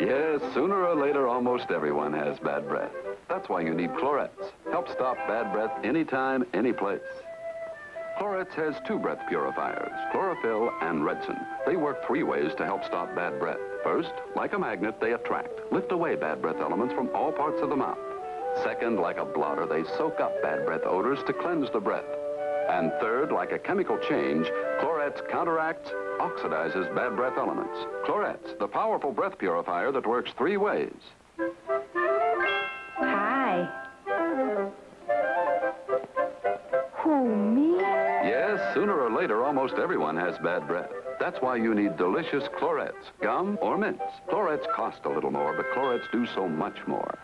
Yes, sooner or later, almost everyone has bad breath. That's why you need Clorets. Help stop bad breath anytime, any place. Clorets has two breath purifiers, chlorophyll and Retsyn. They work three ways to help stop bad breath. First, like a magnet, they attract, lift away bad breath elements from all parts of the mouth. Second, like a blotter, they soak up bad breath odors to cleanse the breath. And third, like a chemical change, Clorets counteracts, oxidizes bad breath elements. Clorets, the powerful breath purifier that works three ways. Hi. Who, me? Yes, sooner or later, almost everyone has bad breath. That's why you need delicious Clorets, gum or mints. Clorets cost a little more, but Clorets do so much more.